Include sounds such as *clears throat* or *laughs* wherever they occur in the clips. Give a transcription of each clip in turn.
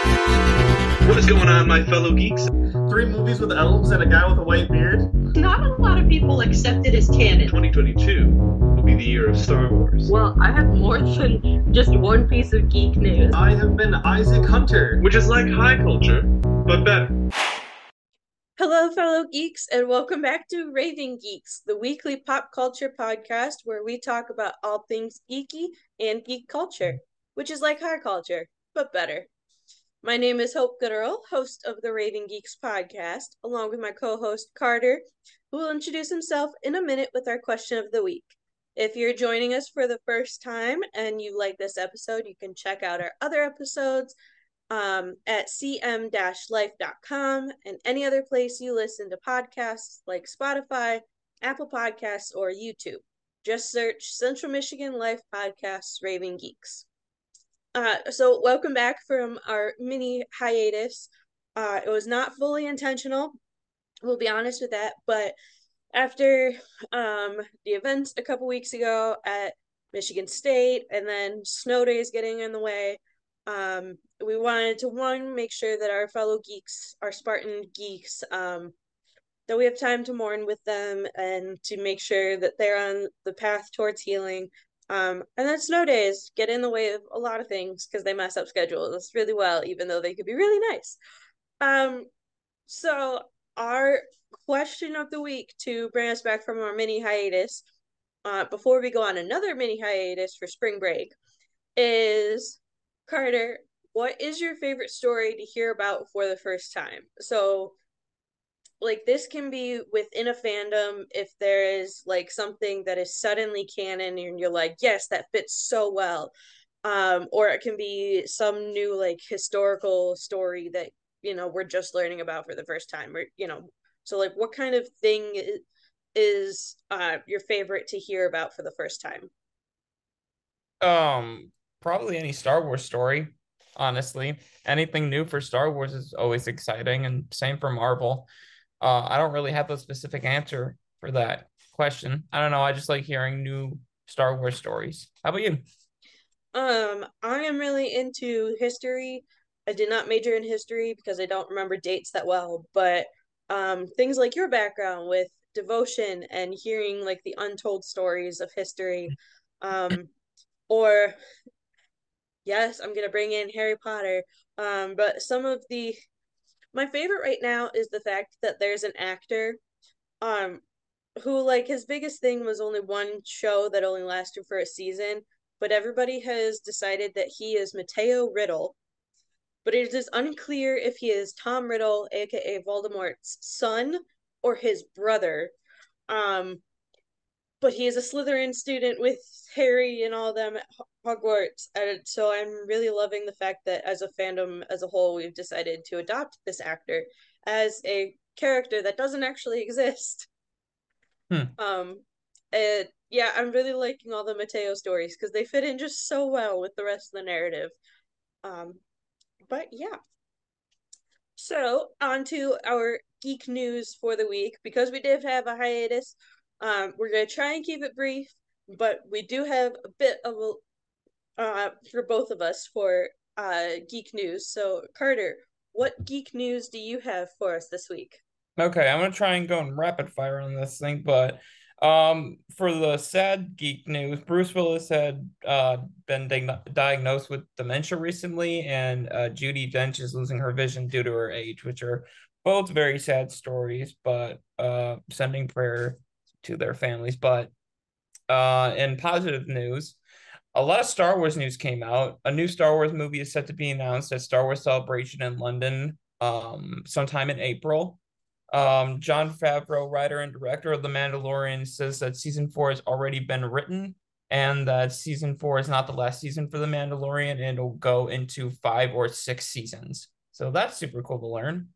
What is going on, my fellow geeks? Three movies with elves and a guy with a white beard. Not a lot of people accept it as canon. 2022 will be the year of Star Wars. Well, I have more than just one piece of geek news. I have been Isaac Hunter. Which is like high culture, but better. Hello, fellow geeks, and welcome back to Raving Geeks, the weekly pop culture podcast where we talk about all things geeky and geek culture, which is like high culture, but better. My name is Hope Gooderl, host of the Raving Geeks podcast, along with my co host Carter, who will introduce himself in a minute with our question of the week. If you're joining us for the first time and you like this episode, you can check out our other episodes um, at cm-life.com and any other place you listen to podcasts like Spotify, Apple Podcasts, or YouTube. Just search Central Michigan Life Podcasts Raving Geeks. Uh, so welcome back from our mini hiatus. Uh, it was not fully intentional. We'll be honest with that, but after um the events a couple weeks ago at Michigan State and then snow days getting in the way, um, we wanted to one make sure that our fellow geeks, our Spartan geeks, um, that we have time to mourn with them and to make sure that they're on the path towards healing um, and then snow days get in the way of a lot of things because they mess up schedules really well, even though they could be really nice. Um, so our question of the week to bring us back from our mini hiatus, uh, before we go on another mini hiatus for spring break, is Carter. What is your favorite story to hear about for the first time? So like this can be within a fandom if there is like something that is suddenly canon and you're like yes that fits so well. Um or it can be some new like historical story that you know we're just learning about for the first time or you know. So like what kind of thing is, uh your favorite to hear about for the first time? Um probably any star wars story honestly. Anything new for star wars is always exciting and same for marvel uh, I don't really have a specific answer for that question. I don't know. I just like hearing new Star Wars stories. How about you? Um, I am really into history. I did not major in history because I don't remember dates that well, but um, things like your background with devotion and hearing like the untold stories of history, um, or yes, I'm gonna bring in Harry Potter. Um, but some of the my favorite right now is the fact that there's an actor um who like his biggest thing was only one show that only lasted for a season, but everybody has decided that he is Mattheo Riddle. But it is unclear if he is Tom Riddle, aka Voldemort's son, or his brother. Um but he is a Slytherin student with Harry and all them Hogwarts, and so I'm really loving the fact that as a fandom as a whole, we've decided to adopt this actor as a character that doesn't actually *laughs* exist. Hmm. Um, and yeah, I'm really liking all the Mattheo stories because they fit in just so well with the rest of the narrative. Um, but yeah. So on to our geek news for the week because we did have a hiatus. Um, we're gonna try and keep it brief, but we do have a bit of a uh for both of us for uh geek news. So Carter, what geek news do you have for us this week? Okay, I'm gonna try and go in rapid fire on this thing, but um, for the sad geek news, Bruce Willis had uh been di- diagnosed with dementia recently, and uh, Judi Dench is losing her vision due to her age, which are both very sad stories. But uh, sending prayer to their families. But uh, in positive news, a lot of Star Wars news came out. A new Star Wars movie is set to be announced at Star Wars Celebration in London um, sometime in April. Um, Jon Favreau, writer and director of The Mandalorian, says that season four has already been written and that season four is not the last season for The Mandalorian and it'll go into five or six seasons. So that's super cool to learn.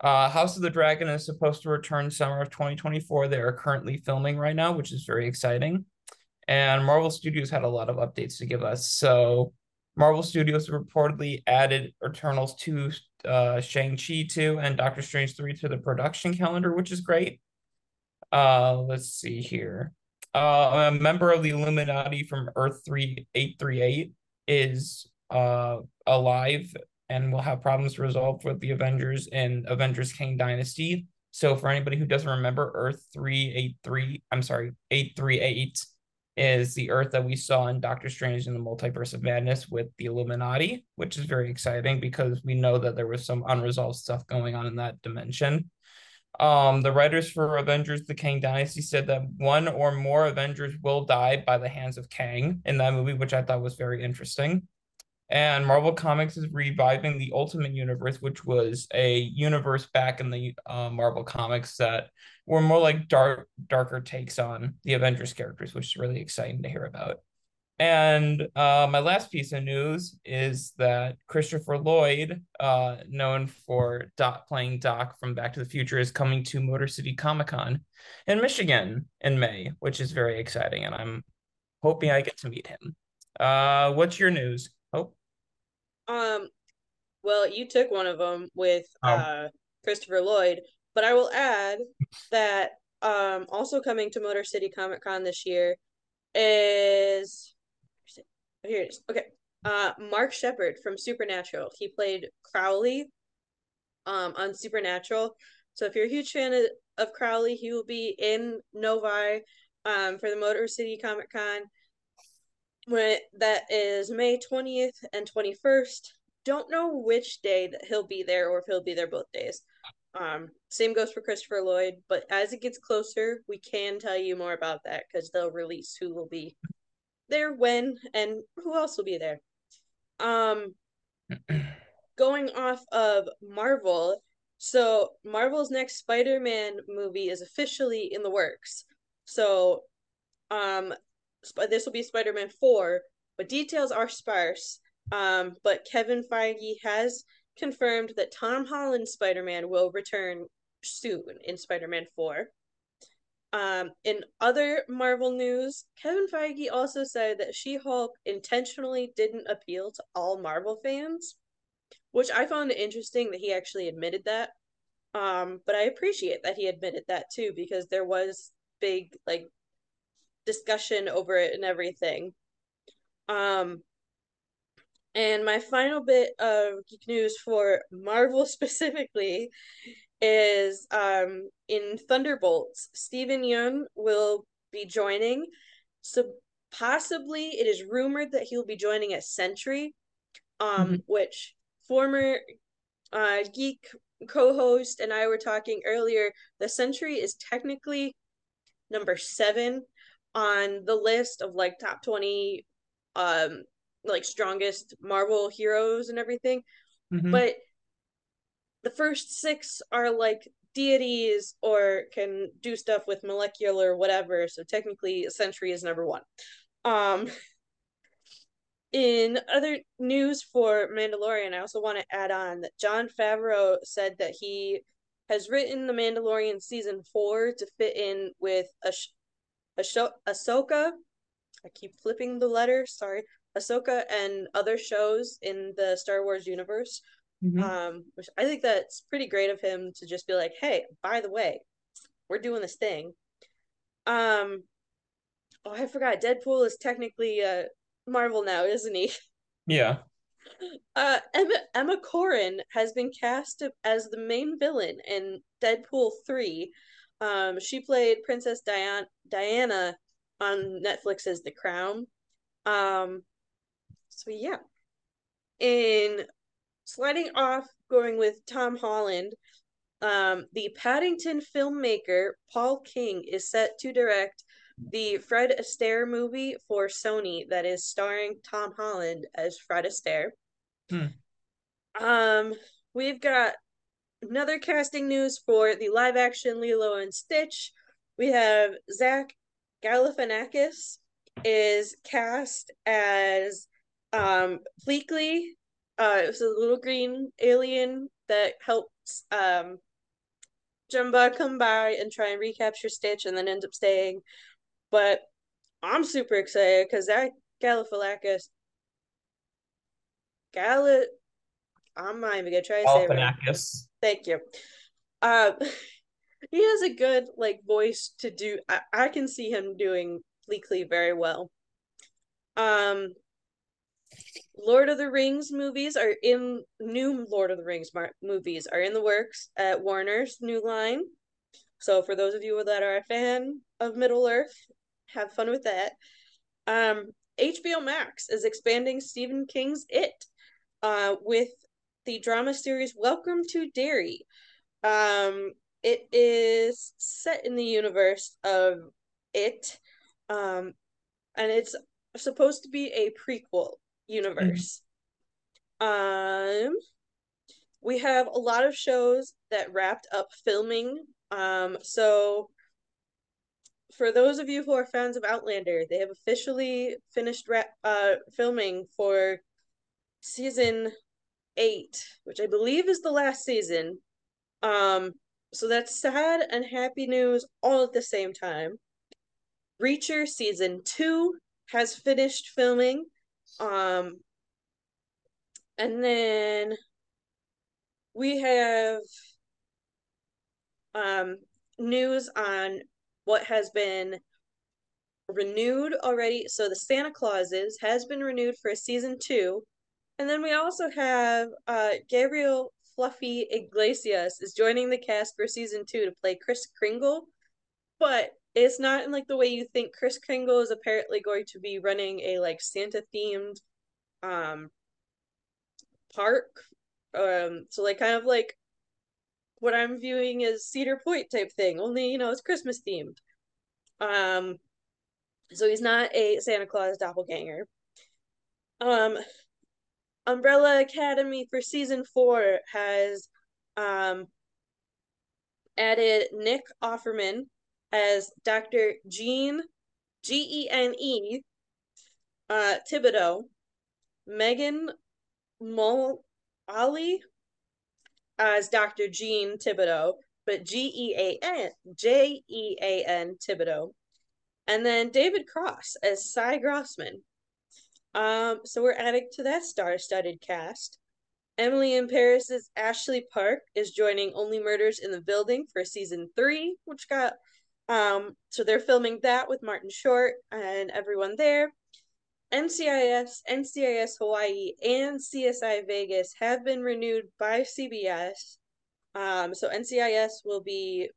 Uh, House of the Dragon is supposed to return summer of 2024. They are currently filming right now, which is very exciting. And Marvel Studios had a lot of updates to give us. So Marvel Studios reportedly added Eternals 2, uh, Shang-Chi 2, and Doctor Strange 3 to the production calendar, which is great. Uh, let's see here. Uh, a member of the Illuminati from Earth 3838 is uh, alive and will have problems resolved with the Avengers in Avengers Kang Dynasty. So for anybody who doesn't remember, Earth 383, I'm sorry, 838 is the Earth that we saw in Doctor Strange in the Multiverse of Madness with the Illuminati, which is very exciting because we know that there was some unresolved stuff going on in that dimension. Um, the writers for Avengers The Kang Dynasty said that one or more Avengers will die by the hands of Kang in that movie, which I thought was very interesting. And Marvel Comics is reviving the Ultimate Universe, which was a universe back in the uh, Marvel Comics that were more like dark, darker takes on the Avengers characters, which is really exciting to hear about. And uh, my last piece of news is that Christopher Lloyd, uh, known for playing Doc from Back to the Future, is coming to Motor City Comic Con in Michigan in May, which is very exciting, and I'm hoping I get to meet him. Uh, what's your news? Um, well, you took one of them with Oh. uh Christopher Lloyd, but I will add that um also coming to Motor City Comic Con this year is here it is. Okay. Uh Mark Shepard from Supernatural. He played Crowley um on Supernatural. So if you're a huge fan of, of Crowley, he will be in Novi um for the Motor City Comic Con that is May 20th and 21st. Don't know which day that he'll be there or if he'll be there both days. Um, same goes for Christopher Lloyd, but as it gets closer, we can tell you more about that because they'll release who will be there when and who else will be there. Um, *clears throat* going off of Marvel, so Marvel's next Spider-Man movie is officially in the works. So, um, this will be Spider-Man 4, but details are sparse. Um, but Kevin Feige has confirmed that Tom Holland's Spider-Man will return soon in Spider-Man 4. Um, in other Marvel news, Kevin Feige also said that She-Hulk intentionally didn't appeal to all Marvel fans, which I found interesting that he actually admitted that. Um, but I appreciate that he admitted that too because there was big like discussion over it and everything. Um, and my final bit of geek news for Marvel *laughs* specifically is um in Thunderbolts, Steven Yeun will be joining. So possibly it is rumored that he'll be joining as Sentry, um, Mhm. which former uh geek co-host and I were talking earlier. The Sentry is technically number seven on the list of like top 20 um like strongest Marvel heroes and everything. Mhm. But the first six are like deities or can do stuff with molecular whatever. So technically Sentry is number one. Um in other news for Mandalorian, I also want to add on that Jon Favreau said that he has written The Mandalorian season four to fit in with a Asho- Ahsoka. I keep flipping the letter. Sorry, Ahsoka and other shows in the Star Wars universe. Mhm. Um, which I think that's pretty great of him to just be like, "Hey, by the way, we're doing this thing." Um, oh, I forgot. Deadpool is technically uh Marvel now, isn't he? *laughs* Yeah. Uh, Emma Emma Corrin has been cast as the main villain in Deadpool three. Um, she played Princess Diana Diana on Netflix's The Crown. Um, so yeah. In sliding off, going with Tom Holland, um, the Paddington filmmaker Paul King is set to direct the Fred Astaire movie for Sony that is starring Tom Holland as Fred Astaire. Hmm. Um, we've got another casting news for the live action Lilo and Stitch. We have Zach Galifianakis is cast as um Pleakley. Uh, was a little green alien that helps um Jumba come by and try and recapture Stitch and then ends up staying. But I'm super excited because that Galifianakis Gal I'm not even gonna try to say it. Thank you. Um, *laughs* he has a good like voice to do. I, I can see him doing Pleakley very well. Um, Lord of the Rings movies are in new Lord of the Rings mar- movies are in the works at Warner's new line. So for those of you that are a fan of Middle Earth, have fun with that. Um, HBO Max is expanding Stephen King's It uh, with the drama series Welcome to Derry. Um, it is set in the universe of It, um, and it's supposed to be a prequel universe. Um, we have a lot of shows that wrapped up filming. Um, so for those of you who are fans of Outlander, they have officially finished ra- uh filming for season eight, which I believe is the last season. Um, so that's sad and happy news all at the same time. Reacher season two has finished filming. Um, and then we have um news on what has been renewed already. So the Santa Clauses has been renewed for a season two. And then we also have uh Gabriel Fluffy Iglesias is joining the cast for season two to play Kris Kringle. But it's not in like the way you think Kris Kringle is apparently going to be running a like Santa themed um park. Um so like kind of like what I'm viewing is Cedar Point type thing, only you know it's Christmas themed. Um so he's not a Santa Claus doppelganger. Um Umbrella Academy for season four has um added Nick Offerman as Dr. Gene G E N E uh Thibodeau, Megan Mol Ali as Dr. Jean Thibodeau, but G E A N J E A N Thibodeau, and then David Cross as Cy Grossman. Um, so we're adding to that star-studded cast. Emily in Paris's Ashley Park is joining Only Murders in the Building for season three, which got um so they're filming that with Martin Short and everyone there. NCIS, NCIS Hawaii, and CSI Vegas have been renewed by CBS. Um, so NCIS will be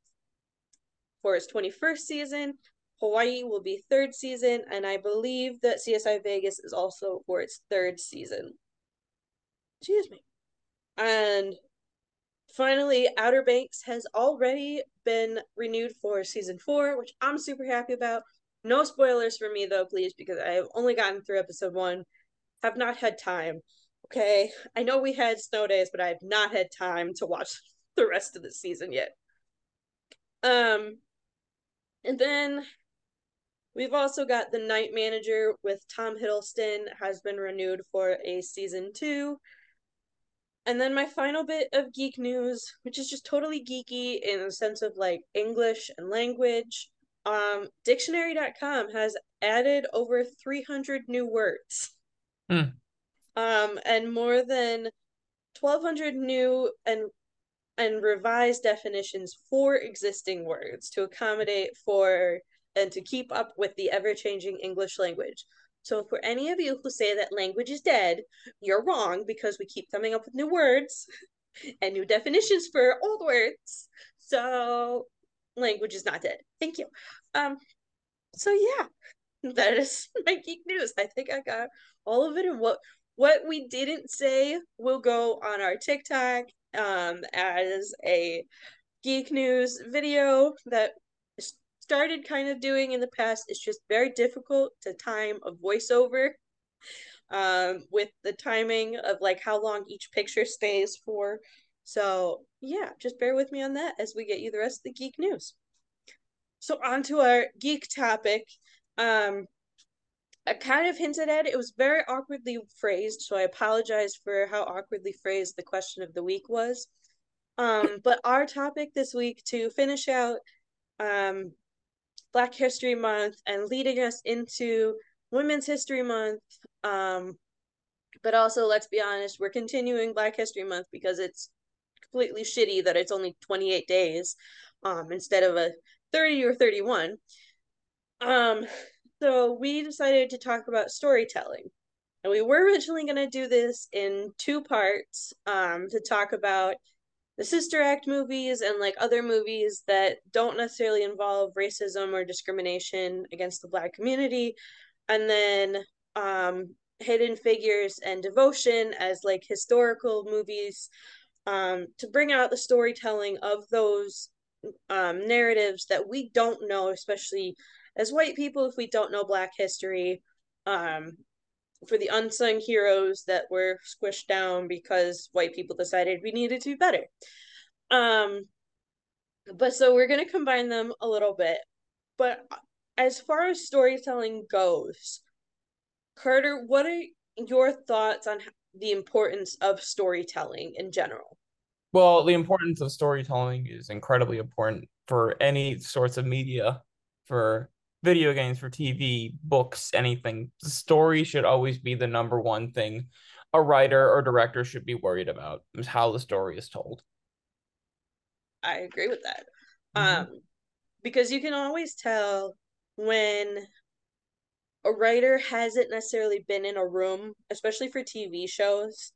for its 21st season, Hawaii will be third season, and I believe that CSI Vegas is also for its third season. Excuse me. And finally, Outer Banks has already been renewed for season four, which I'm super happy about. No spoilers for me though, please, because I have only gotten through episode one. Have not had time. Okay. I know we had snow days, but I have not had time to watch *laughs* the rest of the season yet. Um and then we've also got the night manager with Tom Hiddleston has been renewed for a season two. And then my final bit of geek news, which is just totally geeky in the sense of like English and language. Um, dictionary.com has added over 300 new words. Hmm. Um, and more than 1200 new and and revised definitions for existing words to accommodate for and to keep up with the ever-changing English language. So for any of you who say that language is dead, you're wrong because we keep coming up with new words *laughs* and new definitions for old words. So language is not dead. Thank you. Um so yeah, *laughs* that is my geek news. I think I got all of it and what what we didn't say will go on our TikTok um as a geek news video that started kind of doing in the past. It's just very difficult to time a voiceover um with the timing of like how long each picture stays for. So yeah, just bear with me on that as we get you the rest of the geek news. So on to our geek topic. Um I kind of hinted at it. It was very awkwardly phrased, so I apologize for how awkwardly phrased the question of the week was. Um, but our topic this week to finish out um, Black History Month and leading us into Women's History Month. Um, but also, let's be honest, we're continuing Black History Month because it's completely shitty that it's only 28 days um, instead of a 30 or 31. Um, so we decided to talk about storytelling. And we were originally going to do this in two parts um, to talk about the Sister Act movies and like other movies that don't necessarily involve racism or discrimination against the Black community. And then um, Hidden Figures and Devotion as like historical movies um, to bring out the storytelling of those um, narratives that we don't know, especially as white people, if we don't know Black history, um, for the unsung heroes that were squished down because white people decided we needed to be better. Um, but so we're gonna combine them a little bit. But as far as storytelling goes, Carter, what are your thoughts on the importance of storytelling in general? Well, the importance of storytelling is incredibly important for any sorts of media, for video games, for TV, books, anything. The story should always be the number one thing a writer or director should be worried about is how the story is told. I agree with that. Mm-hmm. Um because you can always tell when a writer hasn't necessarily been in a room, especially for TV shows.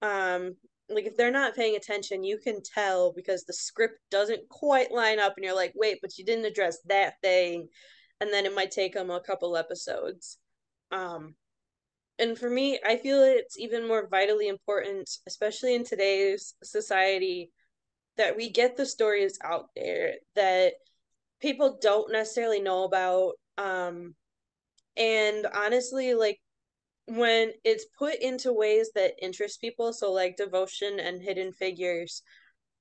Um like if they're not paying attention, you can tell because the script doesn't quite line up and you're like, "Wait, but you didn't address that thing." And then it might take them a couple episodes. Um and for me, I feel it's even more vitally important, especially in today's society, that we get the stories out there that people don't necessarily know about. Um, and honestly, like when it's put into ways that interest people, so like devotion and hidden figures,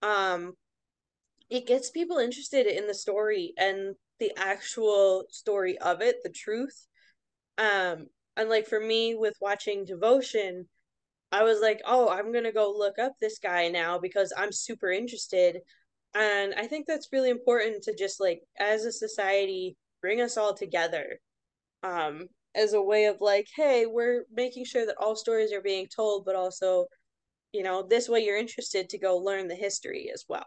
um, it gets people interested in the story and the actual story of it, the truth. Um, and like for me with watching devotion, I was like, oh, I'm gonna go look up this guy now because I'm super interested. And I think that's really important to just like as a society bring us all together. Um, as a way of like, hey, we're making sure that all stories are being told, but also, you know, this way you're interested to go learn the history as well.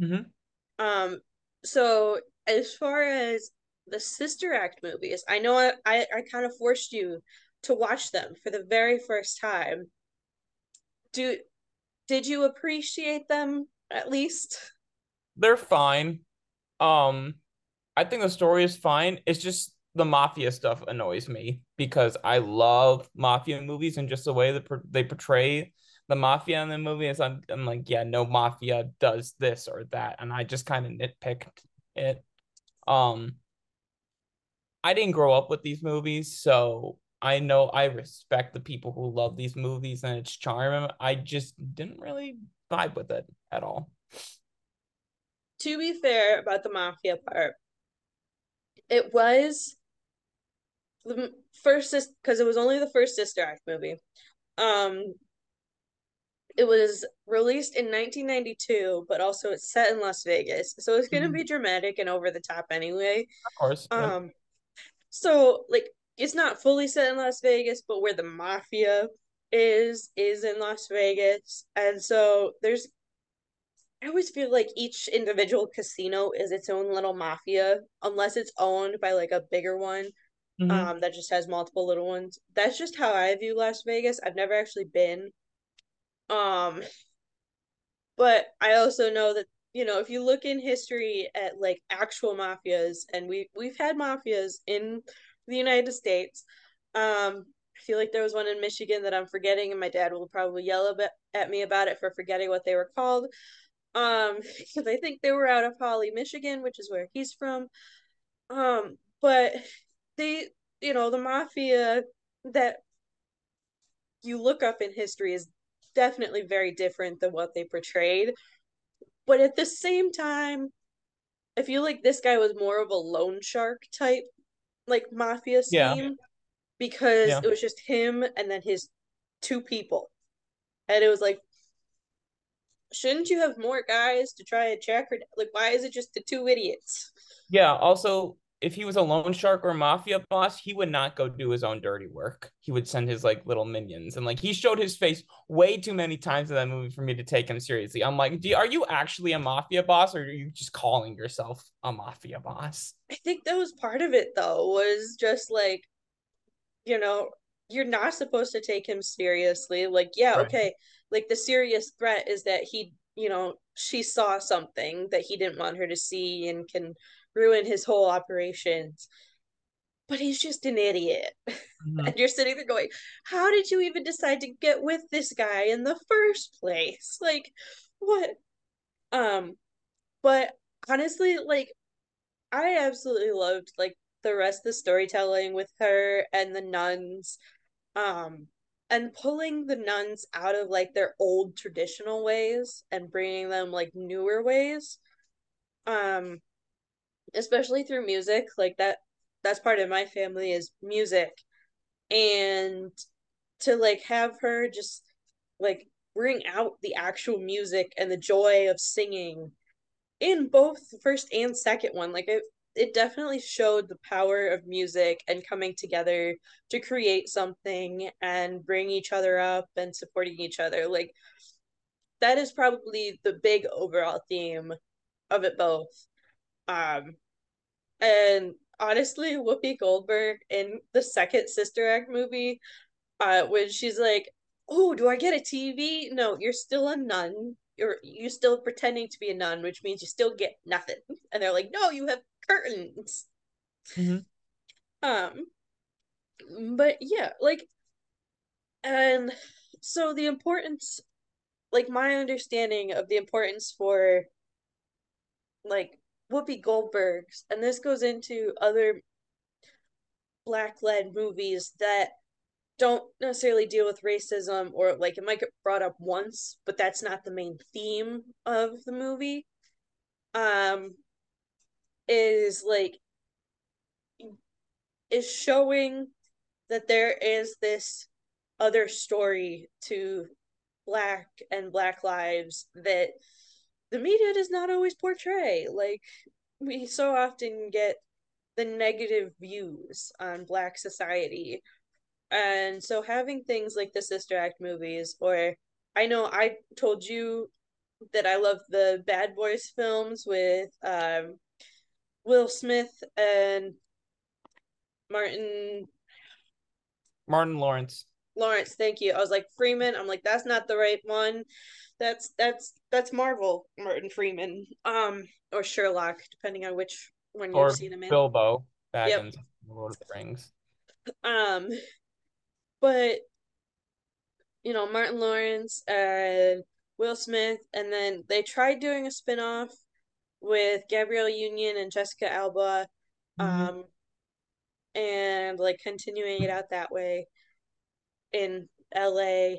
Mm-hmm. Um, so as far as the Sister Act movies, I know I, I, I kind of forced you to watch them for the very first time do did you appreciate them at least? They're fine. Um I think the story is fine. It's just the mafia stuff annoys me because I love mafia movies and just the way that they portray the mafia in the movie is I'm, I'm like yeah no mafia does this or that and I just kind of nitpicked it um I didn't grow up with these movies so I know I respect the people who love these movies and its charm. I just didn't really vibe with it at all. To be fair about the mafia part, it was the first because it was only the first Sister Act movie. Um, it was released in 1992, but also it's set in Las Vegas, so it's gonna mm-hmm. be dramatic and over the top anyway. Of course. Um, yeah. so like it's not fully set in Las Vegas, but where the mafia is is in Las Vegas. And so there's I always feel like each individual casino is its own little mafia unless it's owned by like a bigger one mm-hmm. um that just has multiple little ones. That's just how I view Las Vegas. I've never actually been um but I also know that you know if you look in history at like actual mafias and we we've had mafias in the United States. Um, I feel like there was one in Michigan that I'm forgetting, and my dad will probably yell at me about it for forgetting what they were called. Um, *laughs* because I think they were out of Holly, Michigan, which is where he's from. Um, but they, you know, the mafia that you look up in history is definitely very different than what they portrayed. But at the same time, I feel like this guy was more of a loan shark type like mafia scheme yeah. because yeah. it was just him and then his two people. And it was like shouldn't you have more guys to try and check her like why is it just the two idiots? Yeah, also if he was a loan shark or mafia boss, he would not go do his own dirty work. He would send his like little minions, and like he showed his face way too many times in that movie for me to take him seriously. I'm like, are you actually a mafia boss, or are you just calling yourself a mafia boss? I think that was part of it, though, was just like, you know, you're not supposed to take him seriously. Like, yeah, Right. okay. Like the serious threat is that he, you know, she saw something that he didn't want her to see and can ruin his whole operations. But he's just an idiot. Mhm. And you're sitting there going, How did you even decide to get with this guy in the first place? Like, what? Um, but honestly, like, I absolutely loved like the rest of the storytelling with her and the nuns. Um, and pulling the nuns out of like their old traditional ways and bringing them like newer ways. Um, especially through music, like that that's part of my family is music. And to like have her just like bring out the actual music and the joy of singing in both the first and second one like it it definitely showed the power of music and coming together to create something and bring each other up and supporting each other. Like that is probably the big overall theme of it both. Um and honestly whoopi goldberg in the second sister act movie uh when she's like oh do i get a tv no you're still a nun. You're you're still pretending to be a nun which means you still get nothing. *laughs* And they're like no you have curtains. Mhm. um but yeah like and so the importance like my understanding of the importance for like whoopi goldberg's and this goes into other black led movies that don't necessarily deal with racism or like it might get brought up once but that's not the main theme of the movie. Um is like is showing that there is this other story to black and black lives that the media does not always portray like we so often get the negative views on black society and so having things like the sister act movies or i know i told you that i love the bad boys films with um will smith and martin Martin Lawrence. Lawrence thank you i was like freeman i'm like that's not the right one that's that's that's marvel martin freeman um or sherlock depending on which one Or you've seen him in Bilbo Yep. Baggins, Lord of the Rings. Um, but you know, Martin Lawrence and Will Smith, and then they tried doing a spin-off with Gabrielle Union and Jessica Alba, Mhm. um, and like continuing it out that way in LA,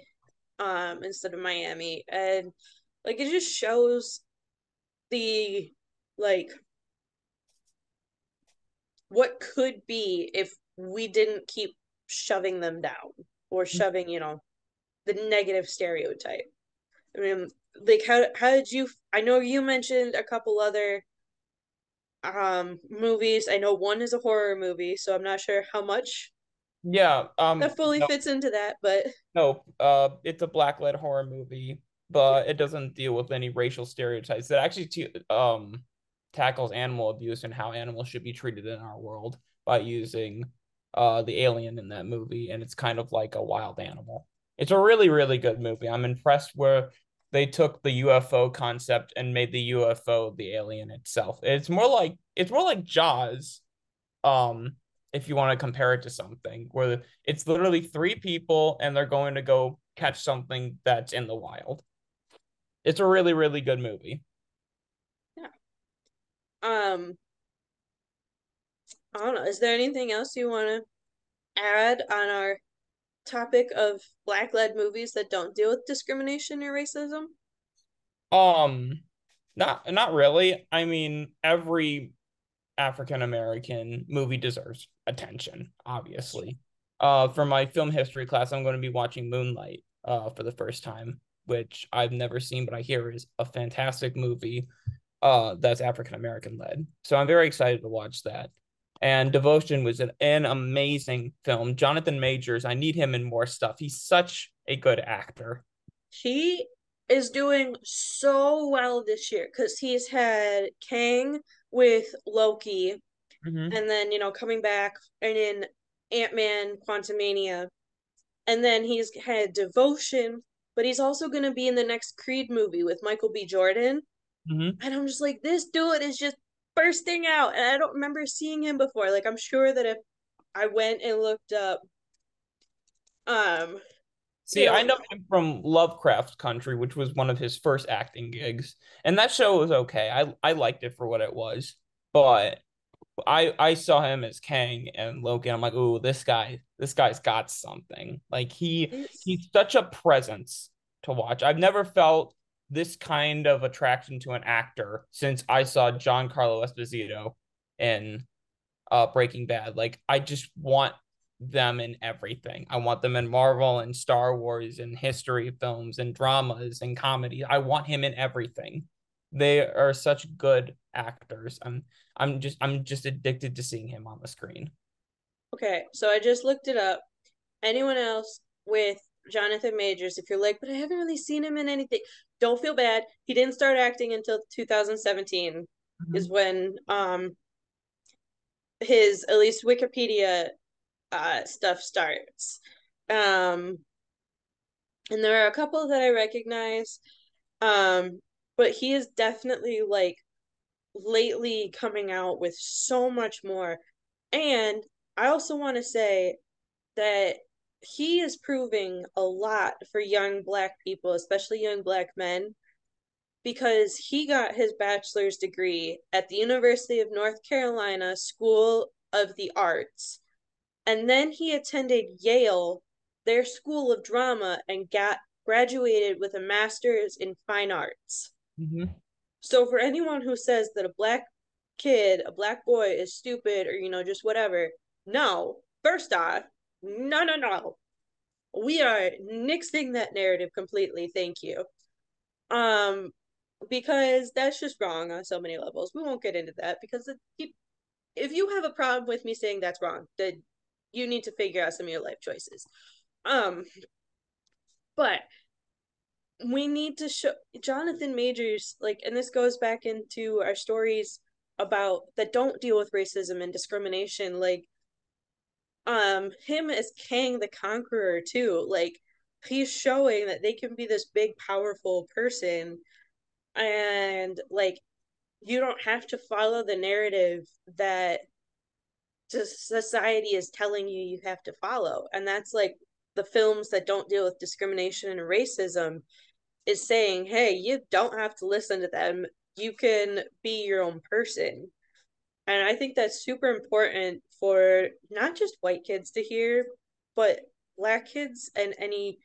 um, instead of Miami. And like it just shows the like what could be if we didn't keep shoving them down or shoving, you know, the negative stereotype. I mean, like how how did you I know you mentioned a couple other um movies. I know one is a horror movie, so I'm not sure how much Yeah, um that fully no, fits into that, but no, uh it's a black-led horror movie, but it doesn't deal with any racial stereotypes. It actually t um tackles animal abuse and how animals should be treated in our world by using uh the alien in that movie, and it's kind of like a wild animal. It's a really, really good movie. I'm impressed where they took the UFO concept and made the UFO the alien itself. It's more like it's more like Jaws, um, if you want to compare it to something where it's literally three people and they're going to go catch something that's in the wild. It's a really, really good movie. Yeah. Um I don't know. Is there anything else you want to add on our topic of black-led movies that don't deal with discrimination or racism? Um, not not really. I mean, every African American movie deserves attention, obviously. Uh, for my film history class, I'm going to be watching Moonlight uh for the first time, which I've never seen, but I hear is a fantastic movie uh that's African American led. So I'm very excited to watch that. And Devotion was an, an amazing film. Jonathan Majors, I need him in more stuff. He's such a good actor. He is doing so well this year because he's had Kang with Loki, Mhm. and then you know coming back and in Ant Man Quantumania, and then he's had Devotion, but he's also going to be in the next Creed movie with Michael B. Jordan. Mhm. And I'm just like, this dude is just bursting out, and I don't remember seeing him before. Like, I'm sure that if I went and looked up, um, See, I know him from Lovecraft Country, which was one of his first acting gigs, and that show was okay. I I liked it for what it was, but I I saw him as Kang and Loki. I'm like, ooh, this guy, this guy's got something. Like he he's such a presence to watch. I've never felt this kind of attraction to an actor since I saw Giancarlo Esposito in uh Breaking Bad. Like I just want them in everything. I want them in Marvel and Star Wars and history films and dramas and comedy. I want him in everything. They are such good actors. I'm I'm just I'm just addicted to seeing him on the screen. Okay, so I just looked it up. Anyone else with Jonathan Majors, if you're like, but I haven't really seen him in anything, don't feel bad. He didn't start acting until 2017 is when um his at least Wikipedia uh stuff starts. Um and there are a couple that I recognize. Um but he is definitely like lately coming out with so much more. And I also want to say that he is proving a lot for young black people, especially young black men, because he got his bachelor's degree at the University of North Carolina School of the Arts. And then he attended Yale, their school of drama, and got graduated with a master's in fine arts. Mm-hmm. So for anyone who says that a black kid, a black boy is stupid or you know just whatever, no. First off, no no no. We are nixing that narrative completely. Thank you. Um because that's just wrong on so many levels. We won't get into that because it, if you have a problem with me saying that's wrong, then you need to figure out some of your life choices. Um but we need to show Jonathan Majors like and this goes back into our stories about that don't deal with racism and discrimination like um him as Kang the Conqueror too like he's showing that they can be this big powerful person and like you don't have to follow the narrative that society is telling you you have to follow and that's like the films that don't deal with discrimination and racism is saying, hey, you don't have to listen to them. You can be your own person. And I think that's super important for not just white kids to hear, but black kids and any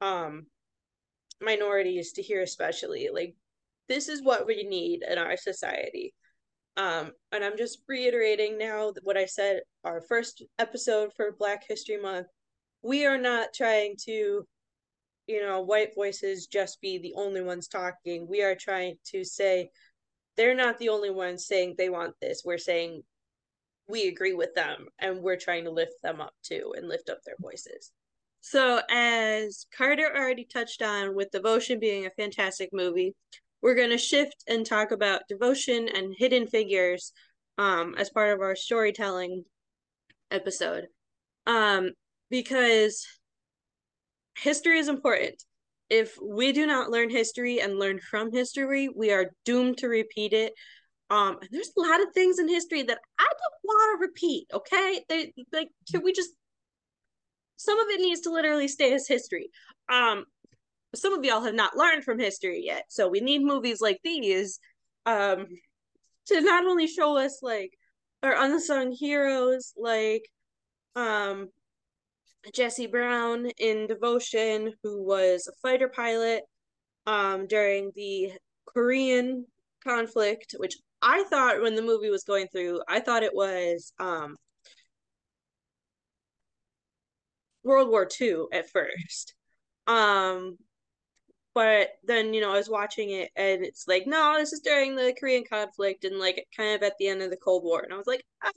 um minorities to hear especially. Like this is what we need in our society. Um, and I'm just reiterating now what I said our first episode for Black History Month. We are not trying to you know, white voices just be the only ones talking. We are trying to say they're not the only ones saying they want this. We're saying we agree with them and we're trying to lift them up too and lift up their voices. So, as Carter already touched on, with Devotion being a fantastic movie, we're going to shift and talk about Devotion and Hidden Figures um, as part of our storytelling episode. Um, because history is important. If we do not learn history and learn from history, we are doomed to repeat it. Um, and there's a lot of things in history that I don't want to repeat. Okay, they like can we just some of it needs to literally stay as history. Um, some of y'all have not learned from history yet, so we need movies like these, um, to not only show us like our unsung heroes, like um Jesse Brown in Devotion, who was a fighter pilot um, during the Korean conflict, which I thought when the movie was going through, I thought it was um, World War II at first. Um, but then, you know, I was watching it and it's like, no, this is during the Korean conflict and like kind of at the end of the Cold War. And I was like, oh,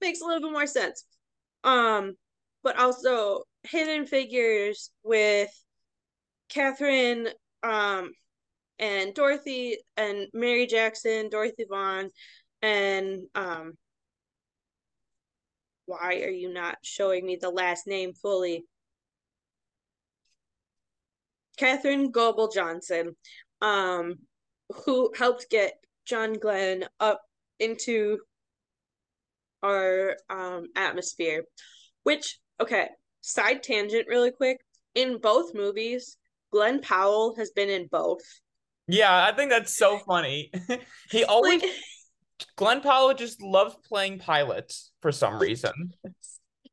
makes a little bit more sense. Um, but also hidden figures with Catherine um and Dorothy and Mary Jackson, Dorothy Vaughan and um why are you not showing me the last name fully? Katherine Goble Johnson, um, who helped get John Glenn up into our um atmosphere. Which, okay, side tangent really quick. In both movies, Glen Powell has been in both. Yeah, I think that's so funny. *laughs* he always Like, Glen Powell just loves playing pilots for some reason.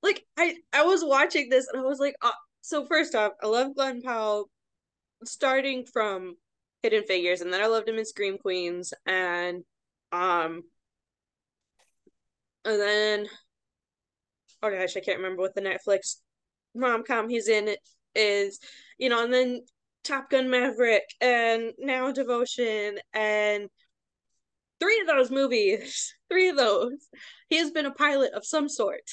like I I was watching this and I was like, uh, so first off, I love Glen Powell starting from Hidden Figures, and then I loved him in Scream Queens, and um, and then oh gosh, I can't remember what the Netflix rom com he's in is, you know, and then Top Gun Maverick, and now Devotion, and three of those movies, *laughs* three of those, he has been a pilot of some sort.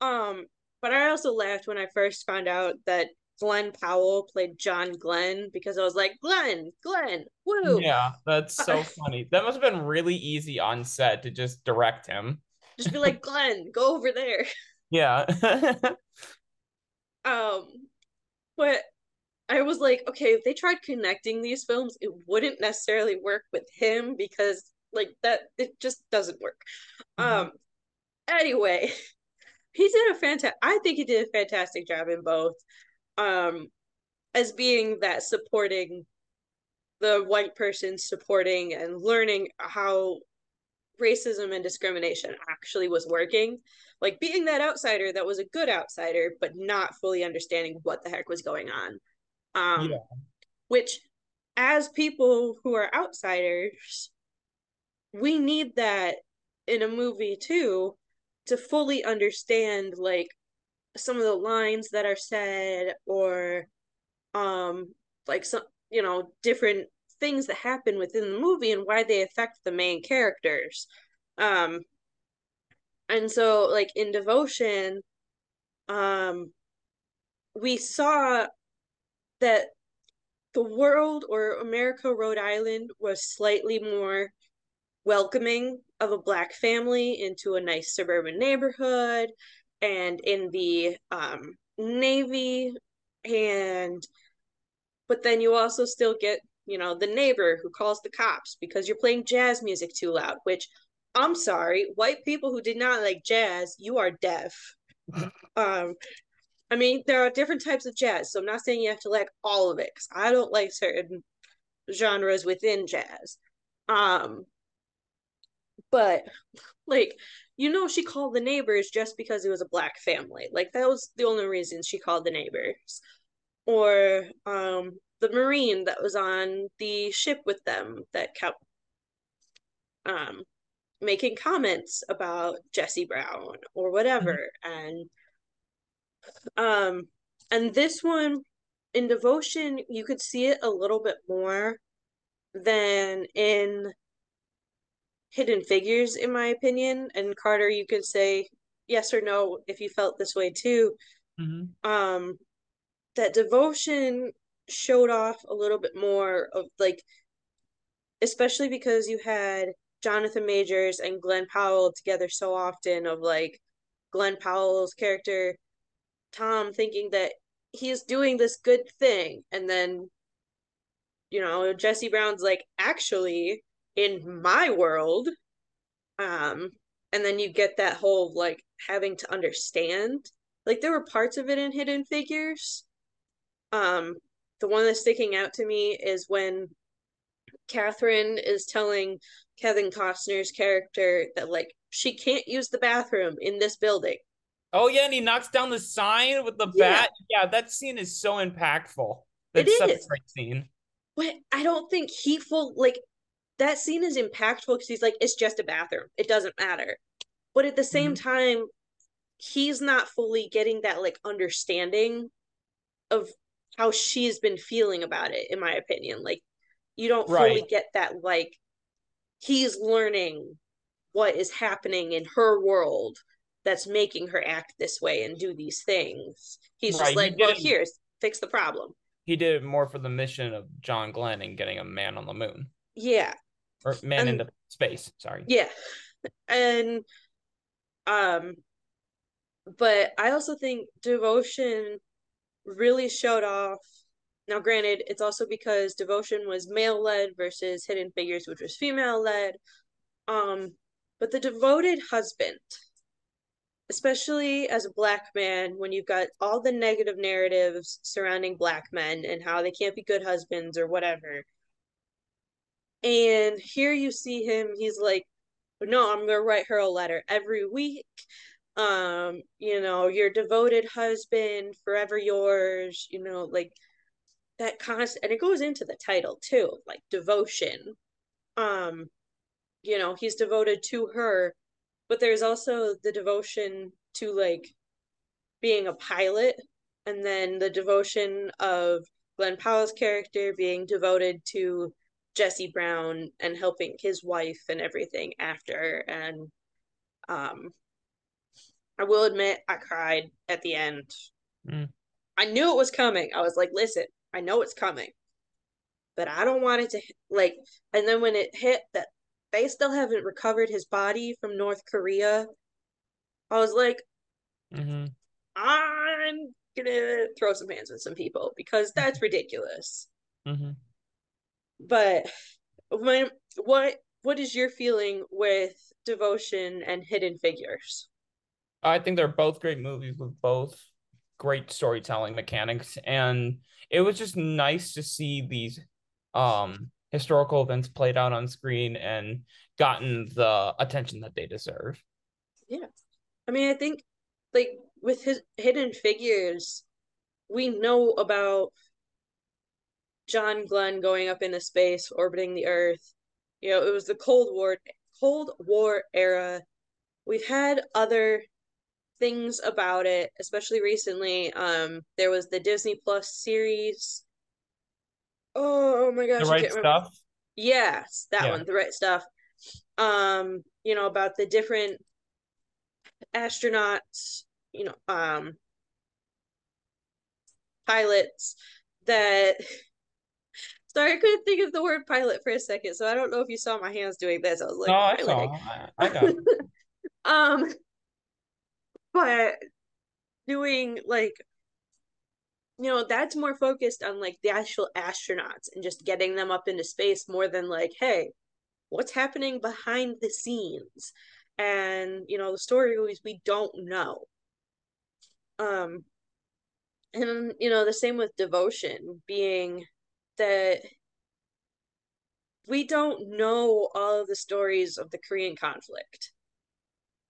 Um, but I also laughed when I first found out that Glen Powell played John Glenn because I was like, Glenn, Glenn, woo. Yeah, that's so *laughs* funny. That must have been really easy on set to just direct him. Just be like, *laughs* Glenn, go over there. Yeah. *laughs* Um, but I was like, okay, if they tried connecting these films, it wouldn't necessarily work with him because like that it just doesn't work. Mhm. Um anyway, he did a fantastic I think he did a fantastic job in both. Um as being that supporting the white person supporting and learning how racism and discrimination actually was working. Like being that outsider that was a good outsider, but not fully understanding what the heck was going on. Um, Yeah. Which, as people who are outsiders, we need that in a movie too to fully understand like some of the lines that are said or um like some you know different things that happen within the movie and why they affect the main characters. Um and so like in devotion um we saw that the world or america rhode island was slightly more welcoming of a black family into a nice suburban neighborhood and in the um navy and but then you also still get you know the neighbor who calls the cops because you're playing jazz music too loud which i'm sorry white people who did not like jazz you are deaf. *laughs* Um i mean there are different types of jazz so i'm not saying you have to like all of it because i don't like certain genres within jazz. Um but like you know she called the neighbors just because it was a black family. Like that was the only reason she called the neighbors. Or um the marine that was on the ship with them that kept um making comments about Jesse Brown or whatever. And um and this one in devotion you could see it a little bit more than in hidden figures in my opinion. And Carter you could say yes or no if you felt this way too. Mhm. um that devotion showed off a little bit more of like especially because you had Jonathan Majors and Glen Powell together so often of like Glen Powell's character Tom thinking that he's doing this good thing. And then you know Jesse Brown's like actually in my world um and then you get that whole like having to understand like there were parts of it in hidden figures um the one that's sticking out to me is when Catherine is telling Kevin Costner's character that like she can't use the bathroom in this building Oh yeah, and he knocks down the sign with the Yeah. bat. Yeah, that scene is so impactful. It It's such is. a great scene. but I don't think he full like that scene is impactful because he's like it's just a bathroom. It doesn't matter. But at the same Mhm. time he's not fully getting that like understanding of how she's been feeling about it in my opinion. Like you don't fully get that like he's learning what is happening in her world that's making her act this way and do these things. He's Right, just he like well didn't- here's fix the problem. He did it more for the mission of John Glenn and getting a man on the moon. Yeah or man And- into space. Sorry. Yeah. And um but I also think Devotion really showed off now granted it's also because devotion was male led versus hidden figures which was female led um but the devoted husband especially as a black man when you've got all the negative narratives surrounding black men and how they can't be good husbands or whatever and here you see him he's like no i'm gonna write her a letter every week. Um you know your devoted husband forever yours you know like that constant and it goes into the title too like devotion. Um you know he's devoted to her but there's also the devotion to like being a pilot and then the devotion of Glen Powell's character being devoted to Jesse Brown and helping his wife and everything after and um I will admit I cried at the end. Mm. I knew it was coming. I was like, listen, I know it's coming. But I don't want it to like and then when it hit that they still haven't recovered his body from North Korea. I was like, Mm-hmm. I'm gonna throw some hands with some people because that's *laughs* ridiculous. Mm-hmm. But when what what is your feeling with devotion and hidden figures? I think they're both great movies with both great storytelling mechanics, and it was just nice to see these um historical events played out on screen and gotten the attention that they deserve. Yeah. I mean, I think like with his hidden figures, we know about John Glenn going up into space, orbiting the Earth. You know, it was the Cold War Cold War era. We've had other things about it, especially recently. Um, there was the Disney Plus series. Oh, oh my gosh, the right stuff. Yes, that Yeah. one, the right stuff. Um, you know, about the different astronauts, you know, um pilots that sorry, I couldn't think of the word pilot for a second, so I don't know if you saw my hands doing this. I was like no, I piloting. saw. I, I got it. *laughs* um but doing like you know that's more focused on like the actual astronauts and just getting them up into space more than like hey what's happening behind the scenes and you know the stories we don't know um and you know the same with devotion being that we don't know all of the stories of the korean conflict.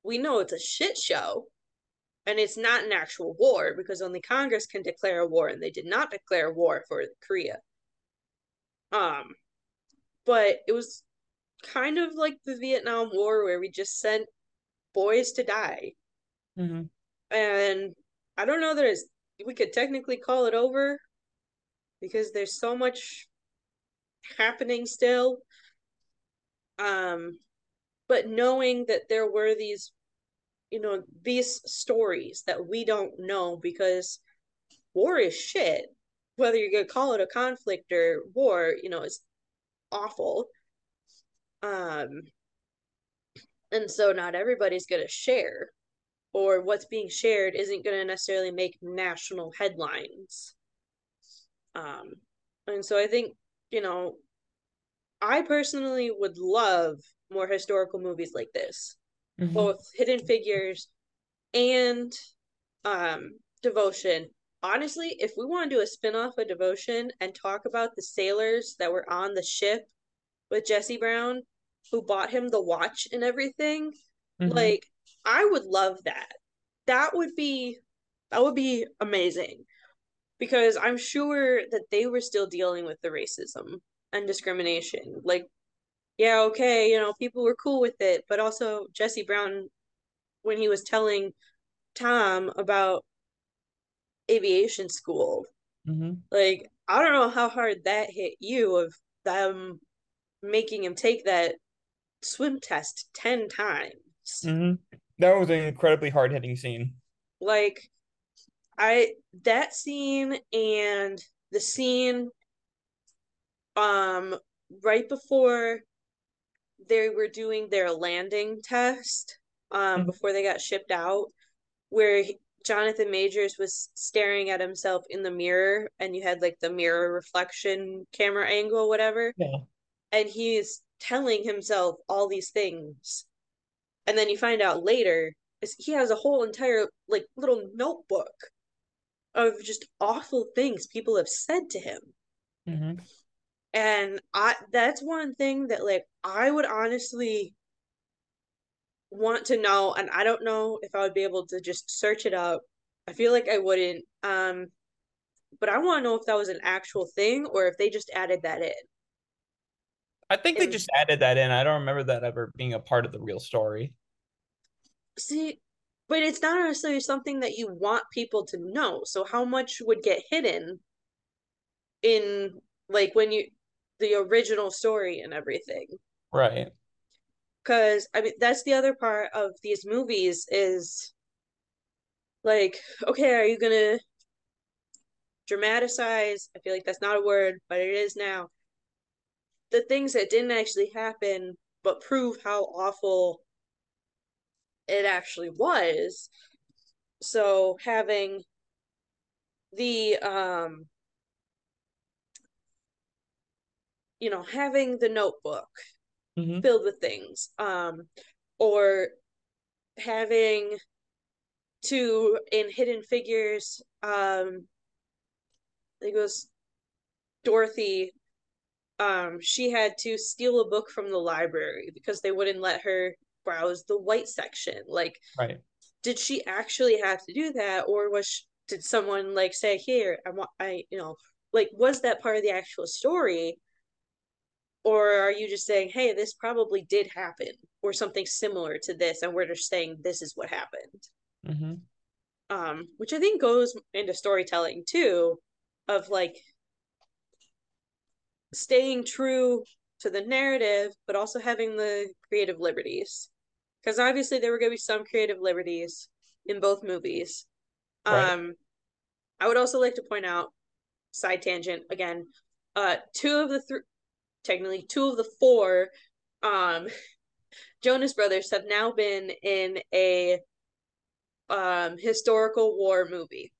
We know it's a shit show and it's not an actual war because only congress can declare a war and they did not declare war for korea. Um but it was kind of like the vietnam war where we just sent boys to die. Hmm and i don't know that it's, we could technically call it over because there's so much happening still um but knowing that there were these you know these stories that we don't know because war is shit. Whether you're gonna call it a conflict or war you know it's awful. Um and so not everybody's gonna share or what's being shared isn't gonna necessarily make national headlines um and so i think you know i personally would love more historical movies like this Mhm. both hidden figures and um devotion honestly if we want to do a spin-off of devotion and talk about the sailors that were on the ship with jesse brown who bought him the watch and everything Mhm. like i would love that that would be that would be amazing because i'm sure that they were still dealing with the racism and discrimination like yeah, okay, you know, people were cool with it, but also Jesse Brown, when he was telling Tom about aviation school, Mhm. like, I don't know how hard that hit you of them making him take that swim test 10 times. Mhm. That was an incredibly hard hitting scene. Like, I, that scene and the scene, um, right before they were doing their landing test um Mhm. before they got shipped out where he- Jonathan Majors was staring at himself in the mirror and you had like the mirror reflection camera angle, whatever. Yeah. And he's telling himself all these things. And then you find out later is he has a whole entire like little notebook of just awful things people have said to him. hmm And I that's one thing that like I would honestly want to know and I don't know if I would be able to just search it up. I feel like I wouldn't. Um but I want to know if that was an actual thing or if they just added that in. I think they just added that in. I don't remember that ever being a part of the real story. See, but it's not necessarily something that you want people to know. So how much would get hidden in like when you the original story and everything? Right. Because I mean that's the other part of these movies is like, okay, are you gonna dramatize? I feel like that's not a word, but it is now. The things that didn't actually happen, but prove how awful it actually was. So having the um you know, having the notebook hmm filled with things um or having to in hidden figures um it was Dorothy um she had to steal a book from the library because they wouldn't let her browse the white section like Right. did she actually have to do that or was she, did someone like say here I want I you know like was that part of the actual story? Or are you just saying hey this probably did happen or something similar to this and we're just saying this is what happened. Hmm um which i think goes into storytelling too of like staying true to the narrative but also having the creative liberties because obviously there were going to be some creative liberties in both movies. Right. um i would also like to point out side tangent again uh two of the three technically two of the four um *laughs* Jonas Brothers have now been in a um historical war movie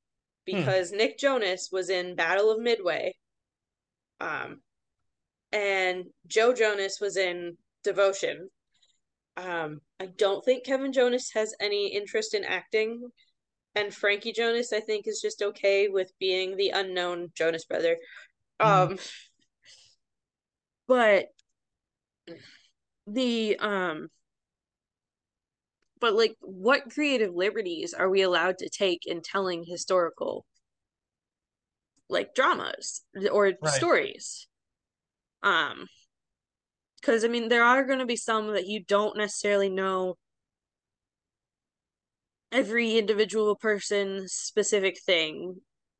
because Nick Jonas was in Battle of Midway um and Joe Jonas was in Devotion um I don't think Kevin Jonas has any interest in acting and Frankie Jonas I think is just okay with being the unknown Jonas brother Mhm. um but the um but like what creative liberties are we allowed to take in telling historical like dramas or Right. stories um because i mean there are going to be some that you don't necessarily know every individual person's specific thing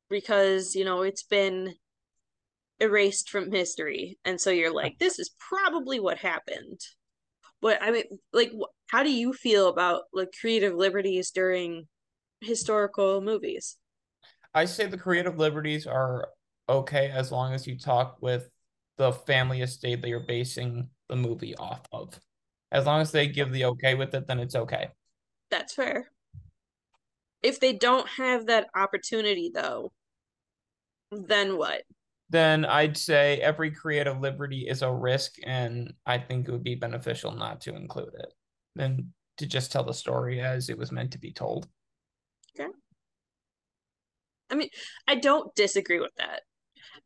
because you know it's been erased from history. And so you're like this is probably what happened. But i mean like how do you feel about like creative liberties during historical movies? I say the creative liberties are okay as long as you talk with the family estate that you're basing the movie off of. As long as they give the okay with it, then it's okay. that's fair if they don't have that opportunity though then what Then I'd say every creative liberty is a risk, and I think it would be beneficial not to include it than to just tell the story as it was meant to be told. Okay. I mean, I don't disagree with that.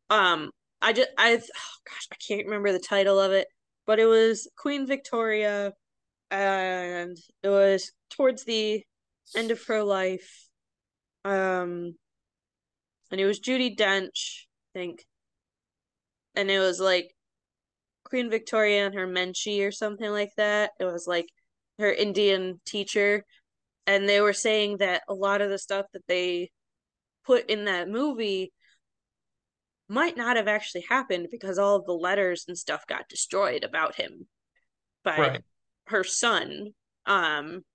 Um, I just I oh gosh, I can't remember the title of it, but it was Queen Victoria, and it was towards the end of her life. Um, and it was Judi Dench, I think, and it was like Queen Victoria and her Munshi or something like that. It was like her Indian teacher, and they were saying that a lot of the stuff that they put in that movie might not have actually happened because all of the letters and stuff got destroyed about him by Right. her son um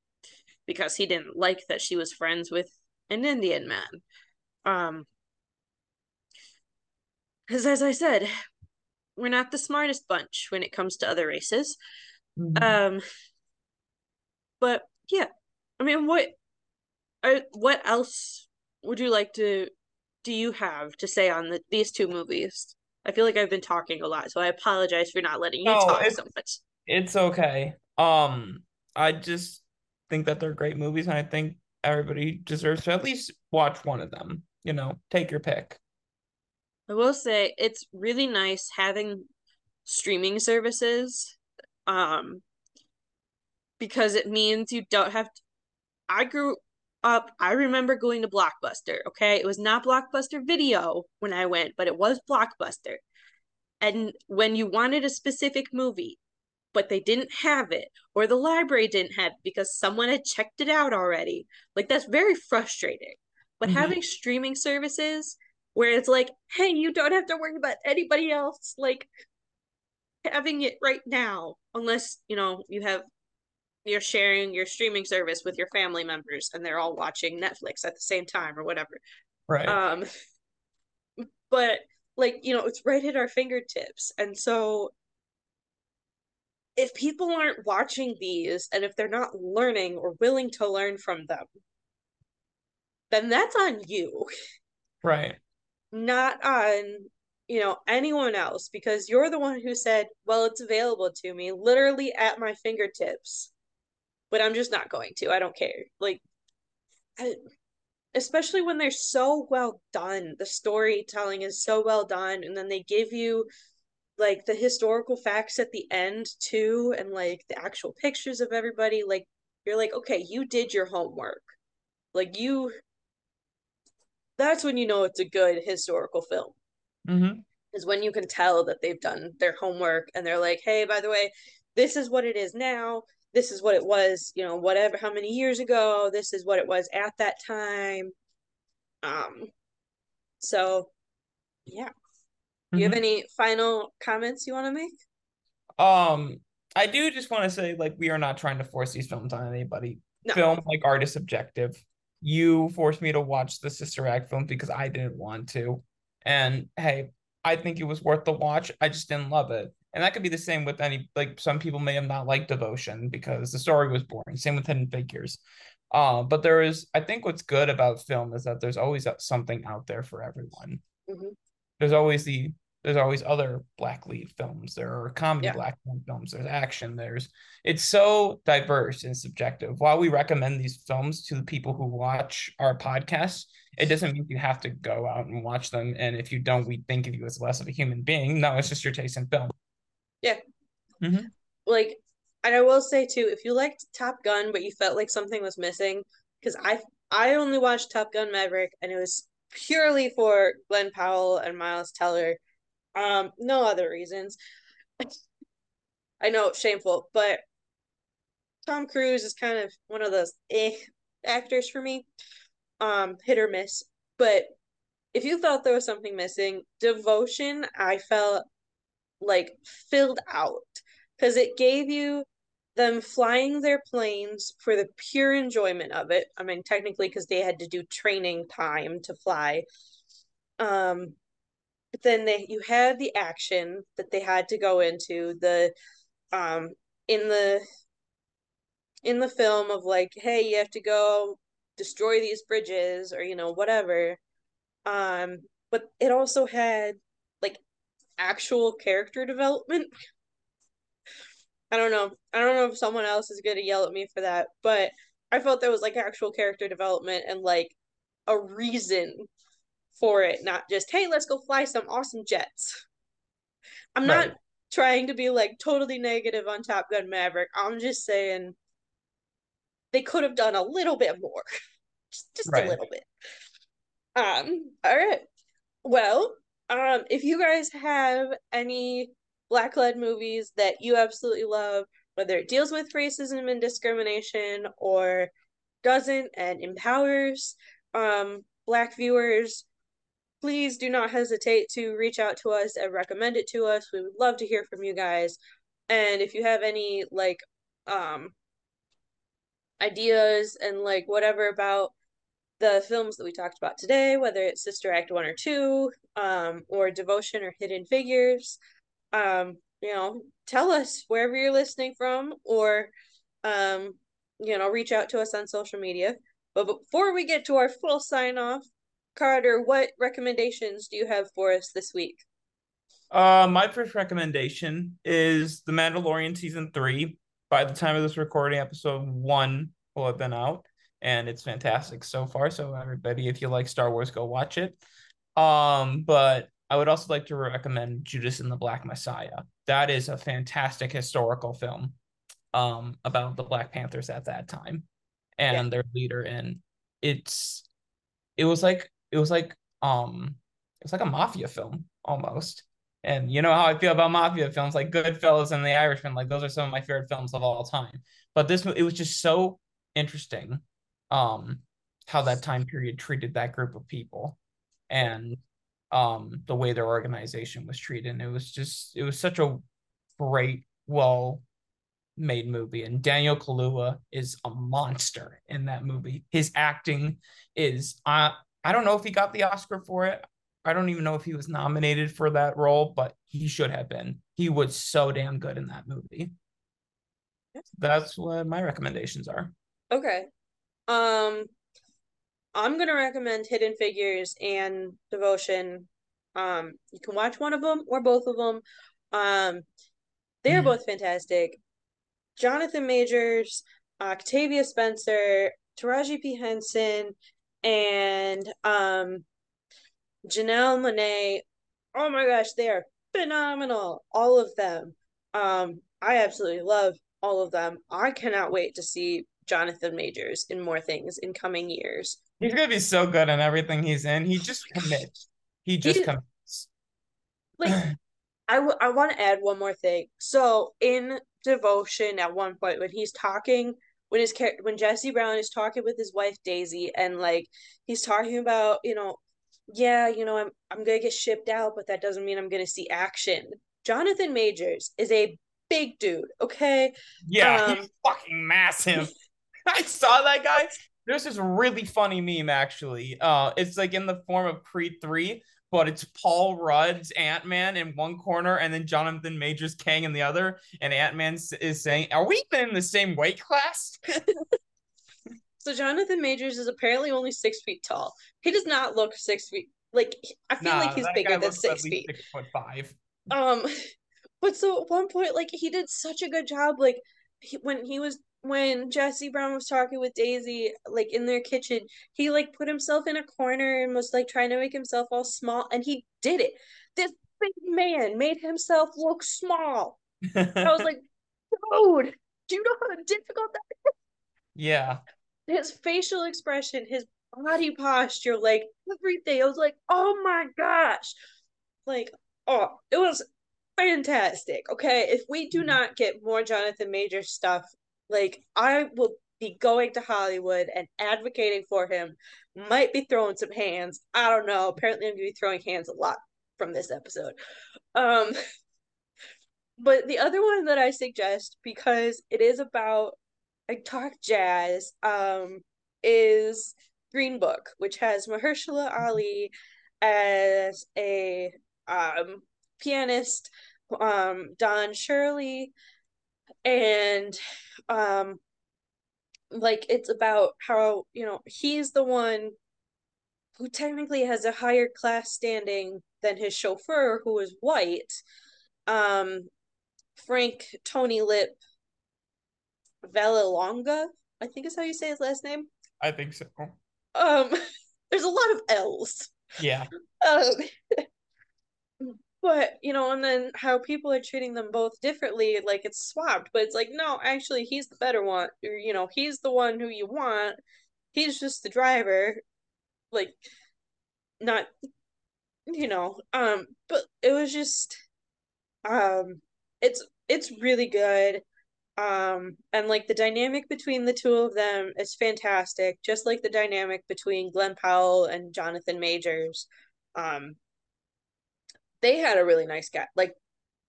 because he didn't like that she was friends with an Indian man um because as I said we're not the smartest bunch when it comes to other races Mhm. um but yeah I mean what are, what else would you like to do you have to say on the, these two movies? I feel like I've been talking a lot, so I apologize for not letting you No, talk so much. It's okay. Um, I just think that they're great movies, and I think everybody deserves to at least watch one of them. You know, take your pick. I will say it's really nice having streaming services um because it means you don't have to I grew up I remember going to Blockbuster, okay? It was not Blockbuster Video when I went, but it was Blockbuster. And when you wanted a specific movie, but they didn't have it or the library didn't have it because someone had checked it out already. Like that's very frustrating. But Mhm. having streaming services where it's like, hey, you don't have to worry about anybody else like having it right now, unless you know you have you're sharing your streaming service with your family members and they're all watching Netflix at the same time or whatever. Right. Um, but like you know, it's right at our fingertips, and so if people aren't watching these and if they're not learning or willing to learn from them, then that's on you right. not on you know anyone else because you're the one who said well it's available to me literally at my fingertips but i'm just not going to i don't care like I, especially when they're so well done the storytelling is so well done and then they give you like the historical facts at the end too and like the actual pictures of everybody like you're like okay you did your homework like you that's when you know it's a good historical film Mm-hmm. is when you can tell that they've done their homework and they're like, hey, by the way, this is what it is now. This is what it was, you know, whatever, how many years ago. This is what it was at that time. Um, so yeah. Do you have Mhm. any final comments you want to make? Um, I do just want to say, like, we are not trying to force these films on anybody. No. Film like art is subjective. You forced me to watch the Sister Act film because I didn't want to. And hey, I think it was worth the watch. I just didn't love it. And that could be the same with any like some people may have not liked Devotion because the story was boring. Same with Hidden Figures. Uh, but there is I think what's good about film is that there's always something out there for everyone. Mhm. There's always the there's always other black lead films. There are comedy Yeah. black lead films. There's action. There's it's so diverse and subjective. While we recommend these films to the people who watch our podcast, it doesn't mean you have to go out and watch them. And if you don't, we think of you as less of a human being. No, it's just your taste in film. Like, and I will say too, if you liked Top Gun but you felt like something was missing, because I I only watched Top Gun Maverick and it was purely for Glen Powell and Miles Teller. Um, no other reasons. *laughs* I know shameful, but Tom Cruise is kind of one of those eh actors for me. Um, hit or miss. But if you felt there was something missing, Devotion, I felt like filled out because it gave you them flying their planes for the pure enjoyment of it. I mean, technically, because they had to do training time to fly. Um, but then they you had the action that they had to go into the um in the in the film of like, hey, you have to go destroy these bridges or you know whatever. Um, but it also had like actual character development. *laughs* I don't know. I don't know if someone else is gonna yell at me for that, but I felt there was like actual character development and like a reason for it, not just hey, let's go fly some awesome jets. I'm not trying to be like totally negative on Top Gun Maverick. I'm just saying they could have done a little bit more. *laughs* just just Right. a little bit. Um, all right. Well, um, if you guys have any black led movies that you absolutely love, whether it deals with racism and discrimination or doesn't and empowers um black viewers, please do not hesitate to reach out to us and recommend it to us. We would love to hear from you guys. And if you have any like um ideas and like whatever about the films that we talked about today, whether it's Sister Act 1 or 2, um, or Devotion or Hidden Figures, um, you know, tell us wherever you're listening from or um, you know, reach out to us on social media. But before we get to our full sign off, Carter, what recommendations do you have for us this week? Uh, my first recommendation is The Mandalorian season three. By the time of this recording, episode one will have been out, and it's fantastic so far. So everybody, if you like Star Wars, go watch it. Um, but I would also like to recommend Judas and the Black Messiah. That is a fantastic historical film um about the Black Panthers at that time and yeah. their leader and it's it was like it was like um it's like a mafia film almost and you know how I feel about mafia films, like Goodfellas and The Irishman. Like those are some of my favorite films of all time. But this it was just so interesting, um, how that time period treated that group of people, and um, the way their organization was treated. And it was just it was such a great, well made movie. And Daniel Kaluuya is a monster in that movie. His acting is uh, I don't know if he got the Oscar for it. I don't even know if he was nominated for that role, but he should have been. He was so damn good in that movie. That's what my recommendations are. Okay. Um I'm going to recommend Hidden Figures and Devotion. Um you can watch one of them or both of them. Um they're mm. both fantastic. Jonathan Majors, Octavia Spencer, Taraji P Henson, and um Janelle Monáe, oh my gosh, they are phenomenal. All of them. Um, I absolutely love all of them. I cannot wait to see Jonathan Majors in more things in coming years. He's gonna be so good in everything he's in. He just commits. He just he, commits. Like, *clears throat* I, w- I want to add one more thing. So in Devotion, at one point when he's talking, when his when Jesse Brown is talking with his wife Daisy, and like he's talking about you know yeah, you know, I'm I'm gonna get shipped out, but that doesn't mean I'm gonna see action. Jonathan Majors is a big dude, okay? Yeah, um, he's fucking massive. *laughs* I saw that guy. There's this really funny meme actually. Uh, it's like in the form of Creed 3, but it's Paul Rudd's Ant Man in one corner and then Jonathan Majors Kang in the other. And Ant Man is saying, Are we even in the same weight class? *laughs* *laughs* So Jonathan Majors is apparently only six feet tall. He does not look six feet. Like I feel nah, like he's bigger than six feet. Six foot five. Um, *laughs* but so at one point, like he did such a good job. Like he, when he was when Jesse Brown was talking with Daisy, like in their kitchen, he like put himself in a corner and was like trying to make himself all small, and he did it. This big man made himself look small. I was like, *laughs* dude, do you know how difficult that is? Yeah his facial expression, his body posture, like everything. I was like, oh my gosh. Like, oh, it was fantastic. Okay. If we do mm-hmm. not get more Jonathan Major stuff, like I will be going to Hollywood and advocating for him. Might be throwing some hands. I don't know. Apparently I'm gonna be throwing hands a lot from this episode. Um *laughs* but the other one that I suggest because it is about I talk jazz um is Green Book, which has Mahershala. Ali as a um pianist, um Don Shirley, and um like it's about how you know he's the one who technically has a higher class standing than his chauffeur who is white um frank tony lip Vallelonga, I think is how you say his last name. I think so. Um, *laughs* there's a lot of L's. Yeah. Um, but you know, and then how people are treating them both differently, like it's swapped. But it's like, no, actually, he's the better one. Or, you know, he's the one who you want. He's just the driver. Like, not, you know. Um, but it was just, um, it's it's really good um and like the dynamic between the two of them is fantastic just like the dynamic between glen powell and jonathan majors um they had a really nice guy like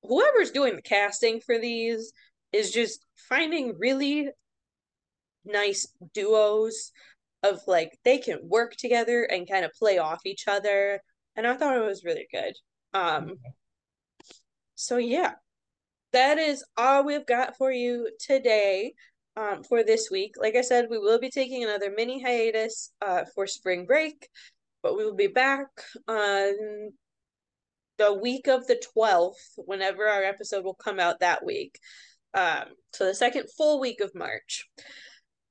whoever's doing the casting for these is just finding really nice duos of like they can work together and kind of play off each other and i thought it was really good um so yeah that is all we've got for you today. um, for this week. Like I said, we will be taking another mini hiatus uh, for spring break, but we will be back on the week of the 12th, whenever our episode will come out that week. Um, so the second full week of March.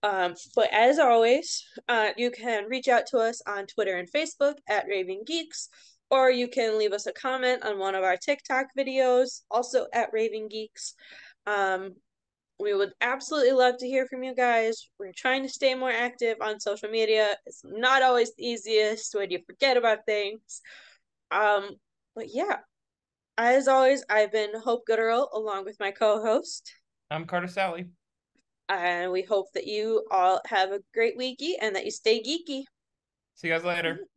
Um, but as always, uh, you can reach out to us on Twitter and Facebook at Raving Geeks, or you can leave us a comment on one of our TikTok videos, also at Raving Geeks. Um, we would absolutely love to hear from you guys. We're trying to stay more active on social media. It's not always the easiest when you forget about things. Um, but yeah, as always, I've been Hope Gooderl along with my co-host. I'm Carter Sally. And we hope that you all have a great weeky and that you stay geeky. See you guys later. *laughs*